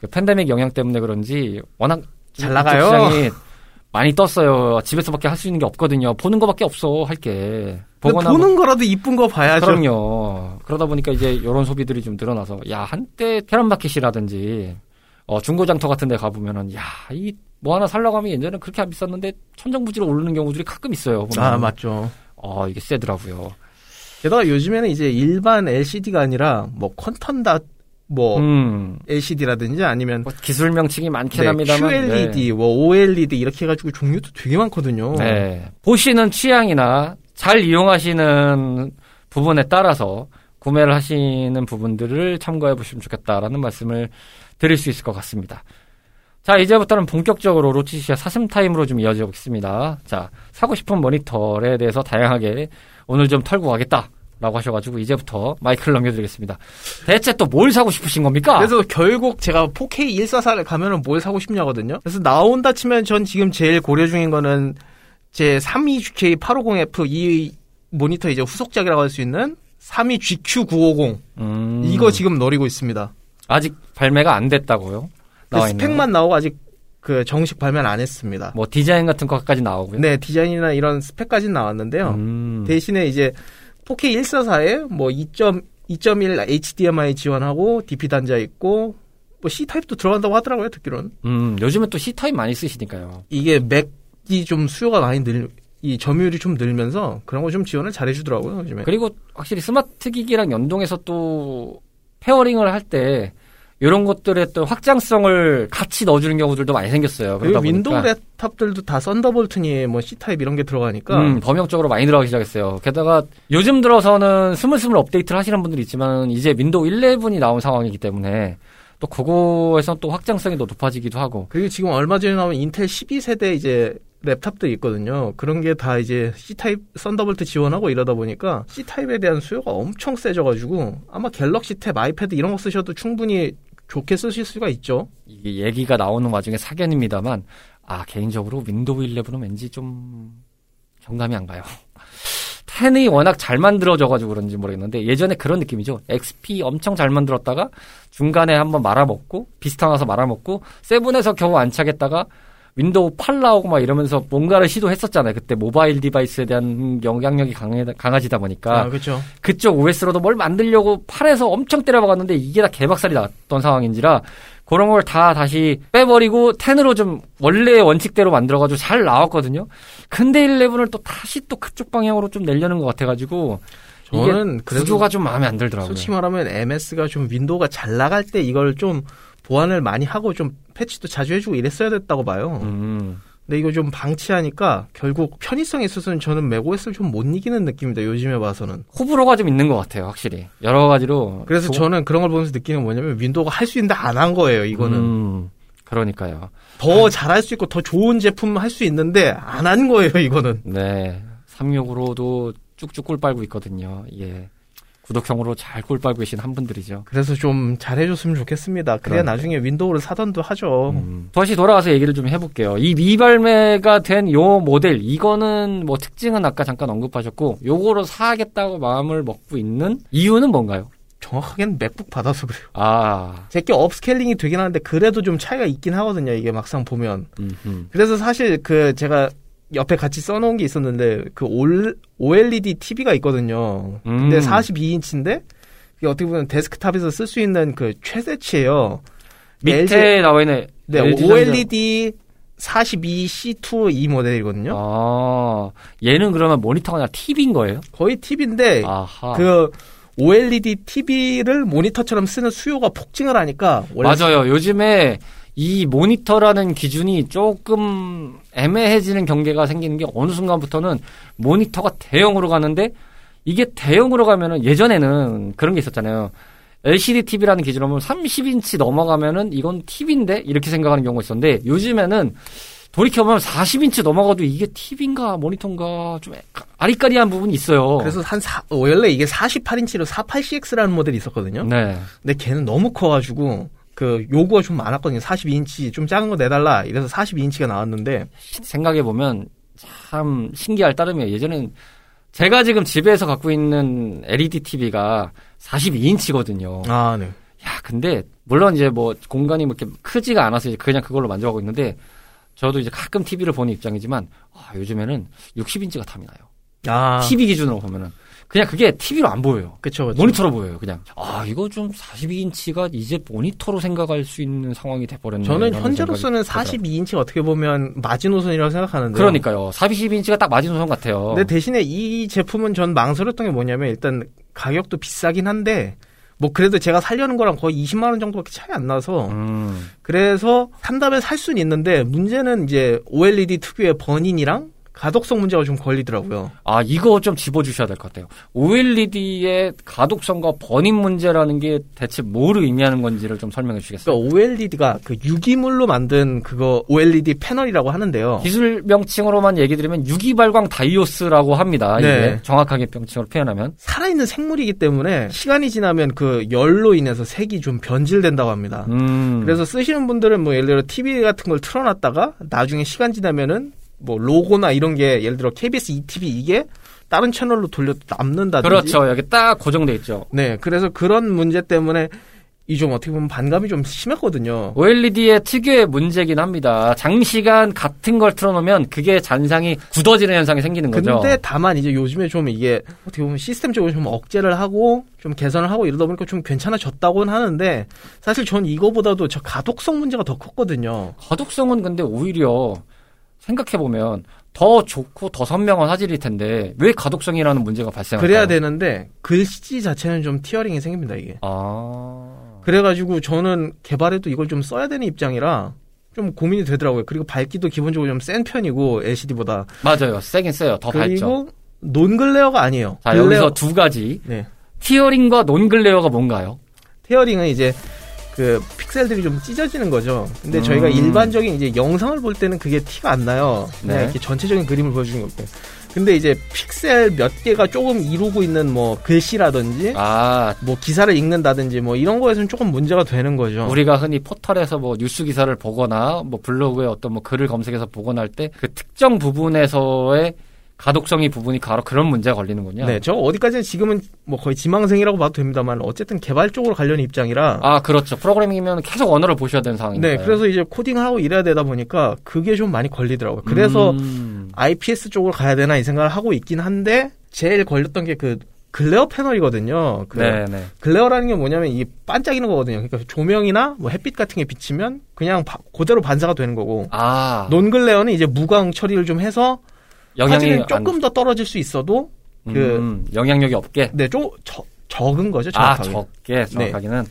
[SPEAKER 1] 그 팬데믹 영향 때문에 그런지 워낙
[SPEAKER 2] 잘 나가요.
[SPEAKER 1] 시장이 많이 떴어요. 집에서밖에 할 수 있는 게 없거든요. 보는 거밖에 없어 할 게. 보거나
[SPEAKER 2] 보는 거라도 이쁜 거
[SPEAKER 1] 뭐,
[SPEAKER 2] 봐야죠.
[SPEAKER 1] 그럼요. 그러다 보니까 이제 이런 소비들이 좀 늘어나서 야 한때 테란마켓이라든지 어, 중고장터 같은 데 가보면은 야이 뭐 하나 살려고 하면 예전에는 그렇게 안 비쌌는데 천정부지로 오르는 경우들이 가끔 있어요. 보면.
[SPEAKER 2] 아, 맞죠.
[SPEAKER 1] 어, 이게 세더라고요.
[SPEAKER 2] 게다가 요즘에는 이제 일반 LCD가 아니라 뭐 퀀텀 닷 뭐
[SPEAKER 1] 음.
[SPEAKER 2] LCD라든지 아니면
[SPEAKER 1] 뭐 기술 명칭이 많긴
[SPEAKER 2] 네,
[SPEAKER 1] 합니다만
[SPEAKER 2] QLED, 뭐 OLED 이렇게 해가지고 종류도 되게 많거든요.
[SPEAKER 1] 네. 네. 보시는 취향이나 잘 이용하시는 부분에 따라서 구매를 하시는 부분들을 참고해 보시면 좋겠다라는 말씀을 드릴 수 있을 것 같습니다. 자, 이제부터는 본격적으로 로치시아 사슴 타임으로 좀 이어져 보겠습니다. 자, 사고 싶은 모니터에 대해서 다양하게 오늘 좀 털고 가겠다. 라고 하셔가지고 이제부터 마이크를 넘겨드리겠습니다. 대체 또 뭘 사고 싶으신 겁니까?
[SPEAKER 2] 그래서 결국 제가 4K 144를 가면은 뭘 사고 싶냐거든요. 그래서 나온다 치면 전 지금 제일 고려 중인 거는 제 32GK 850F 이 모니터 이제 후속작이라고 할 수 있는 32GQ950
[SPEAKER 1] 음,
[SPEAKER 2] 이거 지금 노리고 있습니다.
[SPEAKER 1] 아직 발매가 안 됐다고요?
[SPEAKER 2] 그 스펙만 나오고 아직 그 정식 발매는 안 했습니다.
[SPEAKER 1] 뭐 디자인 같은 것까지 나오고요.
[SPEAKER 2] 네, 디자인이나 이런 스펙까지는 나왔는데요.
[SPEAKER 1] 음.
[SPEAKER 2] 대신에 이제 4K 144에 뭐2.2.1 HDMI 지원하고 DP 단자 있고 뭐 C 타입도 들어간다고 하더라고요, 듣기로는.
[SPEAKER 1] 음, 요즘은 또 C 타입 많이 쓰시니까요.
[SPEAKER 2] 이게 맥이 좀 수요가 많이 늘, 이 점유율이 좀 늘면서 그런 거 좀 지원을 잘 해주더라고요, 요즘에.
[SPEAKER 1] 그리고 확실히 스마트 기기랑 연동해서 또 pairing을 할 때 이런 것들의 또 확장성을 같이 넣어주는 경우들도 많이 생겼어요.
[SPEAKER 2] 그리고 윈도우 랩탑들도 다 썬더볼트니 뭐 C 타입 이런 게 들어가니까
[SPEAKER 1] 음, 범용적으로 많이 들어가기 시작했어요. 게다가 요즘 들어서는 스물스물 업데이트를 하시는 분들이 있지만 이제 윈도우 11이 나온 상황이기 때문에 또 그거에서 또 확장성이 더 높아지기도 하고
[SPEAKER 2] 그리고 지금 얼마 전에 나온 인텔 12세대 이제 랩탑도 있거든요. 그런 게 다 이제 C 타입 Thunderbolt 지원하고 이러다 보니까 C 타입에 대한 수요가 엄청 세져가지고 아마 갤럭시 탭, 아이패드 이런 거 쓰셔도 충분히 좋게 쓰실 수가 있죠.
[SPEAKER 1] 이게 얘기가 나오는 와중에 사견입니다만 아 개인적으로 윈도우 11은 왠지 좀 정감이 안 가요. 10이 워낙 잘 만들어져가지고 그런지 모르겠는데 예전에 그런 느낌이죠. XP 엄청 잘 만들었다가 중간에 한번 말아먹고 비스타 와서 말아먹고 seven에서 겨우 안착했다가 윈도우 8 나오고 막 이러면서 뭔가를 시도했었잖아요. 그때 모바일 device에 대한 영향력이 강해, 강해지다 보니까
[SPEAKER 2] 그렇죠.
[SPEAKER 1] 그쪽 OS로도 뭘 만들려고 8에서 엄청 때려박았는데 이게 다 개박살이 났던 상황인지라 그런 걸 다 다시 빼버리고 10으로 좀 원래의 원칙대로 만들어가지고 잘 나왔거든요. 근데 11을 또 다시 또 그쪽 방향으로 좀 내려는 것 같아가지고
[SPEAKER 2] 저는
[SPEAKER 1] 이게 구조가 좀 마음에 안 들더라고요.
[SPEAKER 2] 솔직히 말하면 MS가 좀 윈도우가 잘 나갈 때 이걸 좀 보완을 많이 하고 좀 패치도 자주 해주고 이랬어야 됐다고 봐요.
[SPEAKER 1] 음.
[SPEAKER 2] 근데 이거 좀 방치하니까 결국 편의성에 있어서는 저는 맥OS를 좀 못 이기는 느낌입니다. 요즘에 봐서는.
[SPEAKER 1] 호불호가 좀 있는 것 같아요, 확실히. 여러 가지로.
[SPEAKER 2] 그래서
[SPEAKER 1] 조-
[SPEAKER 2] 저는 그런 걸 보면서 느끼는 건 뭐냐면 윈도우가 할 수 있는데 안 한 거예요. 이거는.
[SPEAKER 1] 음, 그러니까요.
[SPEAKER 2] 더 잘할 수 있고 더 좋은 제품 할 수 있는데 안 한 거예요, 이거는.
[SPEAKER 1] 네. 36으로도 쭉쭉 꿀 빨고 있거든요. 예. 구독형으로 잘 꿀 빨고 계신 한 분들이죠.
[SPEAKER 2] 그래서 좀 잘해줬으면 좋겠습니다. 그래야
[SPEAKER 1] 그러니까요.
[SPEAKER 2] 나중에 윈도우를 사던도 하죠.
[SPEAKER 1] 음, 다시 돌아가서 얘기를 좀 해볼게요. 이 미발매가 된 요 모델, 이거는 뭐 특징은 아까 잠깐 언급하셨고, 요거로 사겠다고 마음을 먹고 있는 이유는 뭔가요?
[SPEAKER 2] 정확하게는 맥북 받아서 그래요.
[SPEAKER 1] 아,
[SPEAKER 2] 제게 upscaling이 되긴 하는데 그래도 좀 차이가 있긴 하거든요. 이게 막상 보면.
[SPEAKER 1] 음,
[SPEAKER 2] 그래서 사실 그 제가 옆에 같이 써놓은 게 있었는데 그 올, OLED TV가 있거든요. 근데
[SPEAKER 1] 음.
[SPEAKER 2] 42인치인데 그게 어떻게 보면 데스크탑에서 쓸 수 있는 그 최대치예요.
[SPEAKER 1] 밑에 나와 있는
[SPEAKER 2] 네,
[SPEAKER 1] LG
[SPEAKER 2] OLED 42C2 이 모델이거든요.
[SPEAKER 1] 아, 얘는 그러면 모니터가 아니라 TV인 거예요?
[SPEAKER 2] 거의 TV인데
[SPEAKER 1] 아하.
[SPEAKER 2] 그 OLED TV를 모니터처럼 쓰는 수요가 폭증을 하니까
[SPEAKER 1] 맞아요. 요즘에 이 모니터라는 기준이 조금 애매해지는 경계가 생기는 게 어느 순간부터는 모니터가 대형으로 가는데 이게 대형으로 가면은 예전에는 그런 게 있었잖아요. LCD TV라는 기준으로 보면 30인치 넘어가면은 이건 TV인데 이렇게 생각하는 경우가 있었는데 요즘에는 돌이켜보면 40인치 넘어가도 이게 TV인가 모니터인가 좀 아리까리한 부분이 있어요.
[SPEAKER 2] 그래서 한 사, 원래 이게 48인치로 48CX라는 모델이 있었거든요.
[SPEAKER 1] 네.
[SPEAKER 2] 근데 걔는 너무 커가지고 그 요구가 좀 많았거든요. 42인치 좀 작은 거 내달라. 이래서 42인치가 나왔는데
[SPEAKER 1] 생각해 보면 참 신기할 따름이에요. 예전엔 제가 지금 집에서 갖고 있는 LED TV가 42인치거든요.
[SPEAKER 2] 아 네.
[SPEAKER 1] 야, 근데 물론 이제 뭐 공간이 뭐 이렇게 크지가 않아서 이제 그냥 그걸로 만족하고 있는데 저도 이제 가끔 TV를 보는 입장이지만 아, 요즘에는 60인치가 탐이 나요.
[SPEAKER 2] 아
[SPEAKER 1] TV 기준으로 보면은 그냥 그게 TV로 안 보여요.
[SPEAKER 2] 그쵸 그쵸.
[SPEAKER 1] 모니터로 보여요, 그냥. 아, 이거 좀 42인치가 이제 모니터로 생각할 수 있는 상황이 돼버렸네.
[SPEAKER 2] 저는 현재로서는
[SPEAKER 1] 생각이 들어요.
[SPEAKER 2] 42인치 어떻게 보면 마지노선이라고 생각하는데.
[SPEAKER 1] 그러니까요. 42인치가 딱 마지노선 같아요.
[SPEAKER 2] 근데 대신에 이 제품은 전 망설였던 게 뭐냐면 일단 가격도 비싸긴 한데 뭐 그래도 제가 살려는 거랑 거의 20만 원 정도밖에 차이 안 나서
[SPEAKER 1] 음.
[SPEAKER 2] 그래서 산다면 살 수는 있는데 문제는 이제 OLED 특유의 버닝이랑 가독성 문제가 좀 걸리더라고요.
[SPEAKER 1] 아, 이거 좀 집어주셔야 될 것 같아요. OLED의 가독성과 번임 문제라는 게 대체 뭐를 의미하는 건지를 좀 설명해 주시겠어요?
[SPEAKER 2] 그러니까 OLED가 그 유기물로 만든 그거 OLED 패널이라고 하는데요.
[SPEAKER 1] 기술 명칭으로만 얘기 드리면 유기발광 다이오스라고 합니다.
[SPEAKER 2] 네.
[SPEAKER 1] 정확하게 명칭으로 표현하면.
[SPEAKER 2] 살아있는 생물이기 때문에 시간이 지나면 그 열로 인해서 색이 좀 변질된다고 합니다.
[SPEAKER 1] 음.
[SPEAKER 2] 그래서 쓰시는 분들은 뭐 예를 들어 TV 같은 걸 틀어놨다가 나중에 시간 지나면은 뭐 로고나 이런 게 예를 들어 KBS ETV 이게 다른 채널로 돌려도 남는다든지
[SPEAKER 1] 그렇죠. 여기 딱 고정돼 있죠.
[SPEAKER 2] 네 그래서 그런 문제 때문에 이 좀 어떻게 보면 반감이 좀 심했거든요.
[SPEAKER 1] OLED의 특유의 문제긴 합니다. 장시간 같은 걸 틀어놓으면 그게 잔상이 굳어지는 현상이 생기는 거죠.
[SPEAKER 2] 근데 다만 이제 요즘에 좀 이게 어떻게 보면 시스템적으로 좀 억제를 하고 좀 개선을 하고 이러다 보니까 좀 괜찮아졌다고는 하는데 사실 전 이거보다도 저 가독성 문제가 더 컸거든요.
[SPEAKER 1] 가독성은 근데 오히려 생각해보면 더 좋고 더 선명한 화질일 텐데 왜 가독성이라는 문제가 발생할까요?
[SPEAKER 2] 그래야 되는데 글씨 자체는 좀 tearing이 생깁니다 이게.
[SPEAKER 1] 아...
[SPEAKER 2] 그래가지고 저는 개발에도 이걸 좀 써야 되는 입장이라 좀 고민이 되더라고요. 그리고 밝기도 기본적으로 좀 센 편이고 LCD보다.
[SPEAKER 1] 맞아요. 세긴 세요. 더 밝죠.
[SPEAKER 2] 그리고 논글레어가 아니에요.
[SPEAKER 1] 자,
[SPEAKER 2] 글레어-
[SPEAKER 1] 여기서 두 가지.
[SPEAKER 2] 네.
[SPEAKER 1] 티어링과 논글레어가 뭔가요?
[SPEAKER 2] 테어링은 이제 그 픽셀들이 좀 찢어지는 거죠. 근데
[SPEAKER 1] 음.
[SPEAKER 2] 저희가 일반적인 이제 영상을 볼 때는 그게 티가 안 나요. 그냥
[SPEAKER 1] 네.
[SPEAKER 2] 이렇게 전체적인 그림을 보여주는 거예요. 근데 이제 픽셀 몇 개가 조금 이루고 있는 뭐 글씨라든지
[SPEAKER 1] 아,
[SPEAKER 2] 뭐 기사를 읽는다든지 뭐 이런 거에서는 조금 문제가 되는 거죠.
[SPEAKER 1] 우리가 흔히 포털에서 뭐 뉴스 기사를 보거나 뭐 블로그에 어떤 뭐 글을 검색해서 보거나 할 때 그 특정 부분에서의 가독성이 부분이 바로 그런 문제가 걸리는군요.
[SPEAKER 2] 네, 저 어디까지는 지금은 뭐 거의 지망생이라고 봐도 됩니다만 어쨌든 개발 쪽으로 관련 입장이라
[SPEAKER 1] 아, 그렇죠. 프로그래밍이면 계속 언어를 보셔야 되는 상황이니까.
[SPEAKER 2] 네, 그래서 이제 코딩하고 이래야 되다 보니까 그게 좀 많이 걸리더라고요. 그래서
[SPEAKER 1] 음.
[SPEAKER 2] IPS 쪽으로 가야 되나 이 생각을 하고 있긴 한데 제일 걸렸던 게 그 glare 패널이거든요. 그
[SPEAKER 1] 네, 네.
[SPEAKER 2] glare라는 게 뭐냐면 이 반짝이는 거거든요. 그러니까 조명이나 뭐 햇빛 같은 게 비치면 그냥 바- 그대로 반사가 되는 거고
[SPEAKER 1] 아,
[SPEAKER 2] non-glare는 이제 무광 처리를 좀 해서
[SPEAKER 1] 영향이
[SPEAKER 2] 화질이
[SPEAKER 1] 안-
[SPEAKER 2] 조금 더 떨어질 수 있어도 그-
[SPEAKER 1] 음, 영향력이 없게.
[SPEAKER 2] 네, 좀 저- 적은 거죠.
[SPEAKER 1] 아,
[SPEAKER 2] 정확하게.
[SPEAKER 1] 적게 정확하게는.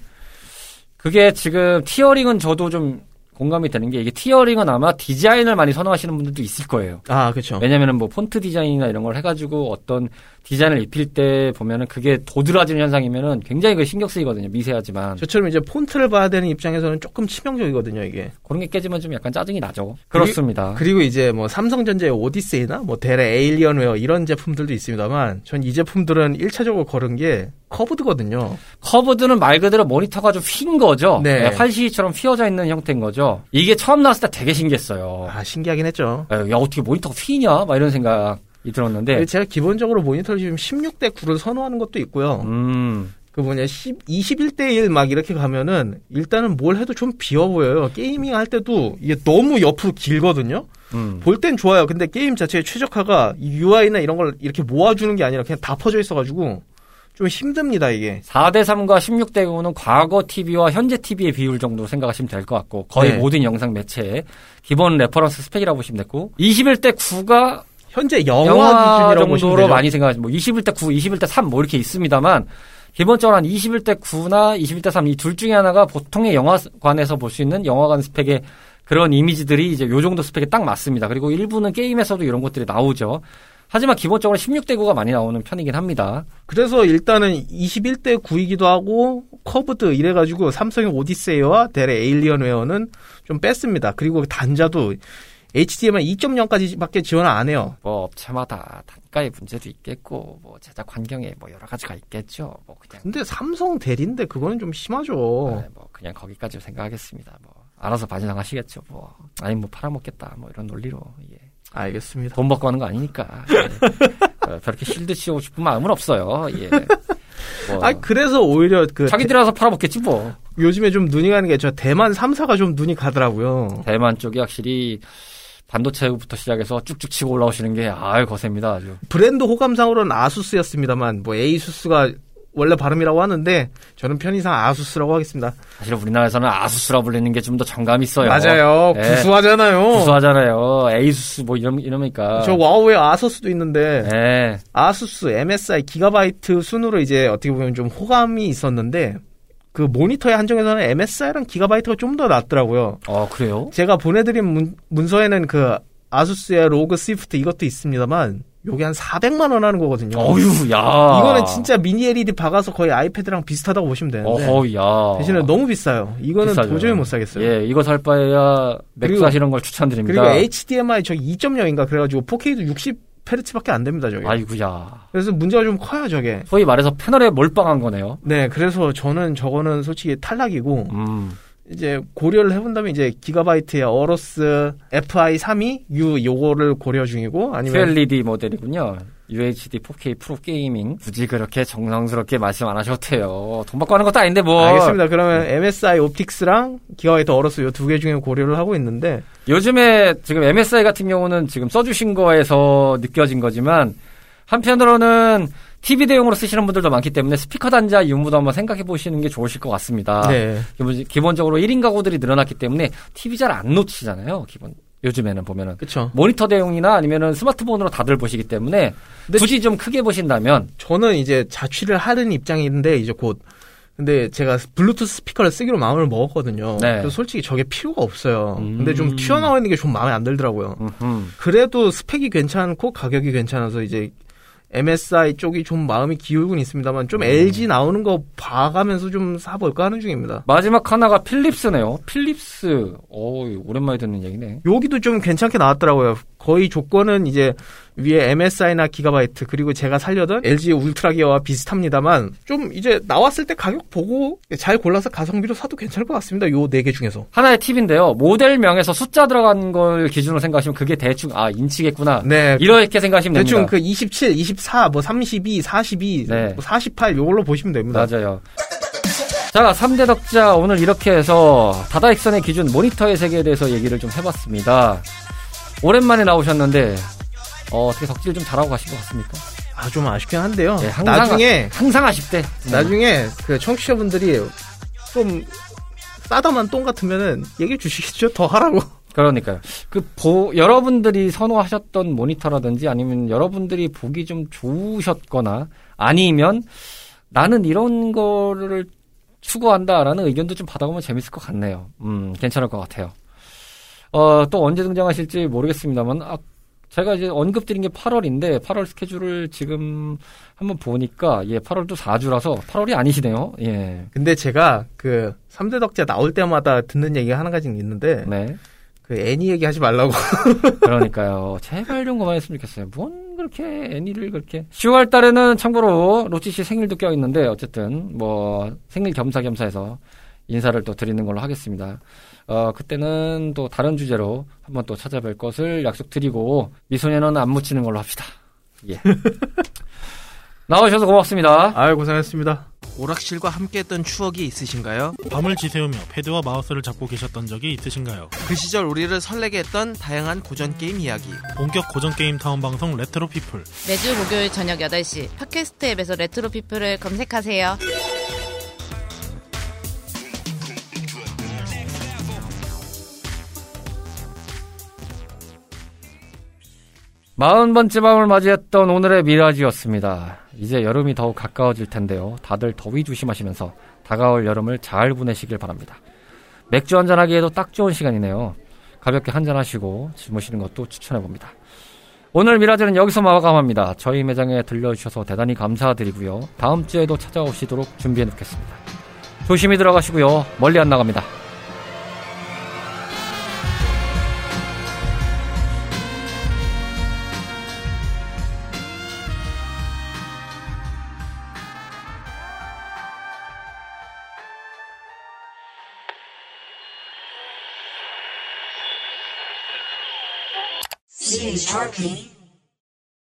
[SPEAKER 1] 그게 지금 티어링은 저도 좀 공감이 되는 게 이게 티어링은 아마 디자인을 많이 선호하시는 분들도 있을 거예요.
[SPEAKER 2] 아, 그렇죠.
[SPEAKER 1] 왜냐면은 뭐 폰트 디자인이나 이런 걸 해가지고 어떤 디자인을 입힐 때 보면은 그게 도드라지는 현상이면은 굉장히 그 신경 쓰이거든요. 미세하지만
[SPEAKER 2] 저처럼 이제 폰트를 봐야 되는 입장에서는 조금 치명적이거든요, 이게.
[SPEAKER 1] 그런 게 깨지면 좀 약간 짜증이 나죠. 그렇습니다.
[SPEAKER 2] 그리 고 이제 뭐 삼성전자의 오디세이나 뭐 델의 에일리언웨어 이런 제품들도 있습니다만 전 이 제품들은 1차적으로 걸은 게 curved거든요.
[SPEAKER 1] curved는 말 그대로 모니터가 좀 휜 거죠.
[SPEAKER 2] 네.
[SPEAKER 1] 네, 활시위처럼 휘어져 있는 형태인 거죠. 이게 처음 나왔을 때 되게 신기했어요.
[SPEAKER 2] 아, 신기하긴 했죠.
[SPEAKER 1] 야 어떻게 모니터가 휘냐? 막 이런 생각이 들었는데.
[SPEAKER 2] 제가 기본적으로 모니터를 지금 16대 9를 선호하는 것도 있고요.
[SPEAKER 1] 음.
[SPEAKER 2] 그 뭐냐 10, 21대 1 막 이렇게 가면은 일단은 뭘 해도 좀 비어 보여요. gaming 할 때도 이게 너무 옆으로 길거든요.
[SPEAKER 1] 음.
[SPEAKER 2] 볼 땐 좋아요. 근데 게임 자체의 최적화가 이 UI나 이런 걸 이렇게 모아주는 게 아니라 그냥 다 퍼져 있어가지고 좀 힘듭니다 이게.
[SPEAKER 1] 4대 3과 16대 9는 과거 TV와 현재 TV의 비율 정도 생각하시면 될 것 같고 거의
[SPEAKER 2] 네.
[SPEAKER 1] 모든 영상 매체의 기본 reference 스펙이라고 보시면 됐고 21대 9가
[SPEAKER 2] 현재 영화,
[SPEAKER 1] 영화,
[SPEAKER 2] 기준이라고 보시면
[SPEAKER 1] 정도로. 많이 생각하시면 뭐 21대 9, 21대 3 뭐 이렇게 있습니다만 기본적으로 한 21대 9나 21대 3 이 둘 중에 하나가 보통의 영화관에서 볼 수 있는 영화관 스펙의 그런 이미지들이 이제 요 정도 스펙에 딱 맞습니다. 그리고 일부는 게임에서도 이런 것들이 나오죠. 하지만 기본적으로 16대 9가 많이 나오는 편이긴 합니다.
[SPEAKER 2] 그래서 일단은 21대 9이기도 하고 curved 이래가지고 삼성의 오디세이와 델의 에일리언웨어는 좀 뺐습니다. 그리고 단자도 HDMI 2.0까지밖에 지원을 안 해요.
[SPEAKER 1] 뭐 업체마다 단가의 문제도 있겠고 뭐 제작 환경에 뭐 여러 가지가 있겠죠. 뭐 그냥
[SPEAKER 2] 근데 삼성 델인데 그거는 좀 심하죠.
[SPEAKER 1] 네, 뭐 그냥 거기까지 생각하겠습니다. 뭐 알아서 반영하시겠죠. 뭐 아니 뭐 팔아먹겠다 뭐 이런 논리로 예.
[SPEAKER 2] 알겠습니다.
[SPEAKER 1] 돈 받고 하는 거 아니니까 예. 어, 저렇게 실드 씌우고 싶은 마음은 없어요. 예. 뭐
[SPEAKER 2] 아 그래서 오히려 그
[SPEAKER 1] 자기들이 알아서 팔아먹겠지 뭐.
[SPEAKER 2] 대- 요즘에 좀 눈이 가는 게 저 대만 3사가 좀 눈이 가더라고요.
[SPEAKER 1] 대만 쪽이 확실히 반도체부터 시작해서 쭉쭉 치고 올라오시는 게 아유 거셉니다 아주.
[SPEAKER 2] 브랜드 호감상으로는 아수스였습니다만 뭐 에이수스가 원래 발음이라고 하는데 저는 편의상 아수스라고 하겠습니다.
[SPEAKER 1] 사실 우리나라에서는 아수스라 불리는 게 좀 더 정감 있어요.
[SPEAKER 2] 맞아요.
[SPEAKER 1] 예.
[SPEAKER 2] 구수하잖아요.
[SPEAKER 1] 구수하잖아요. 에이수스 뭐 이런 이러니까.
[SPEAKER 2] 저 와우에 아서스도 있는데
[SPEAKER 1] 예.
[SPEAKER 2] 아수스, MSI, 기가바이트 순으로 이제 어떻게 보면 좀 호감이 있었는데 그 모니터의 한정에서는 MSI랑 기가바이트가 좀 더 낫더라고요.
[SPEAKER 1] 어 그래요?
[SPEAKER 2] 제가 보내드린 문, 문서에는 그 아수스의 로그 스위프트 이것도 있습니다만 요게 한 400만 원 하는 거거든요.
[SPEAKER 1] 어휴 야.
[SPEAKER 2] 이거는 진짜 미니 LED 박아서 거의 아이패드랑 비슷하다고 보시면 되는데
[SPEAKER 1] 어허 야.
[SPEAKER 2] 대신에 너무 비싸요. 이거는
[SPEAKER 1] 비싸죠.
[SPEAKER 2] 도저히 못 사겠어요.
[SPEAKER 1] 예, 이거 살 바에야
[SPEAKER 2] 그리고-
[SPEAKER 1] 하시는 걸 추천드립니다.
[SPEAKER 2] 그리고 HDMI 저기 2.0인가 그래가지고 4K도 60Hz밖에 안 됩니다 저게.
[SPEAKER 1] 아이구야.
[SPEAKER 2] 그래서 문제가 좀 커요 저게.
[SPEAKER 1] 소위 말해서 패널에 몰빵한 거네요.
[SPEAKER 2] 네, 그래서 저는 저거는 솔직히 탈락이고
[SPEAKER 1] 음.
[SPEAKER 2] 이제 고려를 해본다면 이제 기가바이트의 어로스 FI32 U 요거를 고려 중이고 아니면
[SPEAKER 1] QLED 모델이군요. UHD 4K 프로 gaming. 굳이 그렇게 정성스럽게 말씀 안 하셔도 돼요. 돈 받고 하는 것도 아닌데 뭐.
[SPEAKER 2] 알겠습니다. 그러면 MSI 옵틱스랑 기가바이트 어로스 요 두 개 중에 고려를 하고 있는데
[SPEAKER 1] 요즘에 지금 MSI 같은 경우는 지금 써주신 거에서 느껴진 거지만 한편으로는 TV 대용으로 쓰시는 분들도 많기 때문에 스피커 단자 유무도 한번 생각해 보시는 게 좋으실 것 같습니다.
[SPEAKER 2] 네.
[SPEAKER 1] 기본- 기본 적으로 1인 가구들이 늘어났기 때문에 TV 잘 안 놓잖아요. 기본 요즘에는 보면은
[SPEAKER 2] 그쵸.
[SPEAKER 1] 모니터 대용이나 아니면은 스마트폰으로 다들 보시기 때문에 굳이 좀 크게 보신다면
[SPEAKER 2] 저는 이제 자취를 하는 입장인데 이제 곧 근데 제가 블루투스 스피커를 쓰기로 마음을 먹었거든요.
[SPEAKER 1] 네.
[SPEAKER 2] 그래서 솔직히 저게 필요가 없어요.
[SPEAKER 1] 음.
[SPEAKER 2] 근데 좀 튀어나와 있는 게 좀 마음에 안 들더라고요.
[SPEAKER 1] 음흠.
[SPEAKER 2] 그래도 스펙이 괜찮고 가격이 괜찮아서 이제 MSI 쪽이 좀 마음이 기울곤 있습니다만 좀 LG 나오는 거 봐가면서 좀 사볼까 하는 중입니다.
[SPEAKER 1] 마지막 하나가 필립스네요. 필립스. 오, 오랜만에 듣는 얘기네.
[SPEAKER 2] 여기도 좀 괜찮게 나왔더라고요. 거의 조건은 이제 위에 MSI나 기가바이트 그리고 제가 살려던 LG 울트라 기어와 비슷합니다만 좀 이제 나왔을 때 가격 보고 잘 골라서 가성비로 사도 괜찮을 것 같습니다. 요 네 개 중에서.
[SPEAKER 1] 하나의 팁인데요. 모델명에서 숫자 들어간 걸 기준으로 생각하시면 그게 대충 아 인치겠구나.
[SPEAKER 2] 네.
[SPEAKER 1] 이렇게 생각하시면
[SPEAKER 2] 대충
[SPEAKER 1] 됩니다.
[SPEAKER 2] 그 27, 24, 뭐 32, 42,
[SPEAKER 1] 네.
[SPEAKER 2] 뭐 48 요걸로 보시면 됩니다.
[SPEAKER 1] 맞아요. 자, 3대 덕자 오늘 이렇게 해서 다다익선의 기준 모니터의 세계에 대해서 얘기를 좀 해봤습니다. 오랜만에 나오셨는데 어, 어떻게 덕질 좀 잘하고 가신 것 같습니까?
[SPEAKER 2] 아, 좀 아쉽긴 한데요.
[SPEAKER 1] 예, 항상
[SPEAKER 2] 나중에
[SPEAKER 1] 항상 아쉽대.
[SPEAKER 2] 나중에 그 청취자분들이 좀 싸다만 똥 같으면은 얘기해 주시겠죠? 더 하라고.
[SPEAKER 1] 그러니까요. 그, 보, 여러분들이 선호하셨던 모니터라든지 아니면 여러분들이 보기 좀 좋으셨거나 아니면 나는 이런 거를 추구한다라는 의견도 좀 받아보면 재밌을 것 같네요. 음, 괜찮을 것 같아요. 어, 또 언제 등장하실지 모르겠습니다만, 아, 제가 이제 언급드린 게 8월인데, 8월 스케줄을 지금 한번 보니까, 예, 8월도 4주라서 8월이 아니시네요. 예.
[SPEAKER 2] 근데 제가 그 3대 덕자 나올 때마다 듣는 얘기가 하나 가지는 있는데,
[SPEAKER 1] 네.
[SPEAKER 2] 그 애니 얘기 하지 말라고.
[SPEAKER 1] 그러니까요. 제발 좀 그만했으면 좋겠어요. 뭔 그렇게 애니를 그렇게. 10월 달에는 참고로 로치 씨 생일도 껴 있는데, 어쨌든, 뭐, 생일 겸사겸사해서 인사를 또 드리는 걸로 하겠습니다. 어, 그때는 또 다른 주제로 한번 또 찾아뵐 것을 약속드리고 미소년은 안 묻히는 걸로 합시다. 예. 나와주셔서 고맙습니다.
[SPEAKER 2] 아유, 고생하셨습니다.
[SPEAKER 3] 오락실과 함께했던 추억이 있으신가요?
[SPEAKER 4] 밤을 지새우며 패드와 마우스를 잡고 계셨던 적이 있으신가요?
[SPEAKER 3] 그 시절 우리를 설레게 했던 다양한 고전 게임 이야기.
[SPEAKER 4] 본격 고전 게임 타운 방송 레트로 피플.
[SPEAKER 5] 매주 목요일 저녁 8시 팟캐스트 앱에서 레트로 피플을 검색하세요.
[SPEAKER 1] 마흔 번째 밤을 맞이했던 오늘의 미라지였습니다. 이제 여름이 더욱 가까워질 텐데요. 다들 더위 조심하시면서 다가올 여름을 잘 보내시길 바랍니다. 맥주 한잔하기에도 딱 좋은 시간이네요. 가볍게 한잔하시고 주무시는 것도 추천해봅니다. 오늘 미라지는 여기서 마감합니다. 저희 매장에 들려주셔서 대단히 감사드리고요. 다음 주에도 찾아오시도록 준비해놓겠습니다. 조심히 들어가시고요. 멀리 안 나갑니다.
[SPEAKER 6] marketing